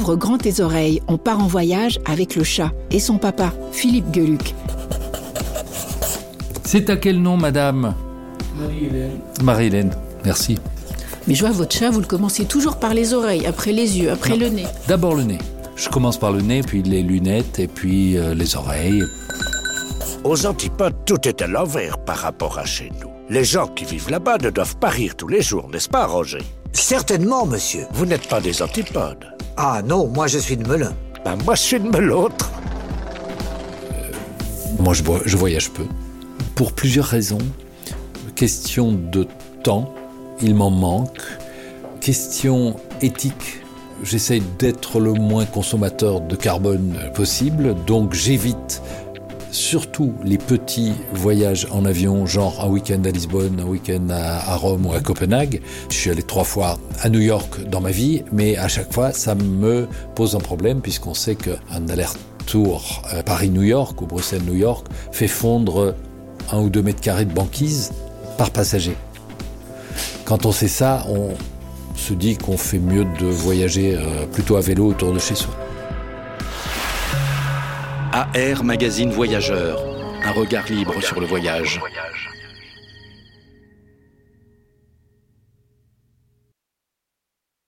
Ouvre grand tes oreilles, on part en voyage avec le chat et son papa, Philippe Geluc. C'est à quel nom, madame? Marie-Hélène. Marie-Hélène, merci. Mais je vois votre chat, vous le commencez toujours par les oreilles, après les yeux, après Non. le nez. D'abord le nez. Je commence par le nez, puis les lunettes, et puis euh, les oreilles. Aux antipodes, tout est à l'envers par rapport à chez nous. Les gens qui vivent là-bas ne doivent pas rire tous les jours, n'est-ce pas, Roger? Certainement, monsieur. Vous n'êtes pas des antipodes. Ah non, moi je suis de Melun. Ben, moi, je suis de l'autre. Moi, je, je voyage peu. Pour plusieurs raisons. Question de temps, il m'en manque. Question éthique, j'essaye d'être le moins consommateur de carbone possible, donc j'évite surtout les petits voyages en avion, genre un week-end à Lisbonne, un week-end à, Rome ou à Copenhague. Je suis allé trois fois à New York dans ma vie, mais à chaque fois, ça me pose un problème puisqu'on sait qu'un aller-retour Paris-New York ou Bruxelles-New York fait fondre un ou deux mètres carrés de banquise par passager. Quand on sait ça, on se dit qu'on fait mieux de voyager euh, plutôt à vélo autour de chez soi. AR Magazine Voyageur, un regard libre sur le voyage.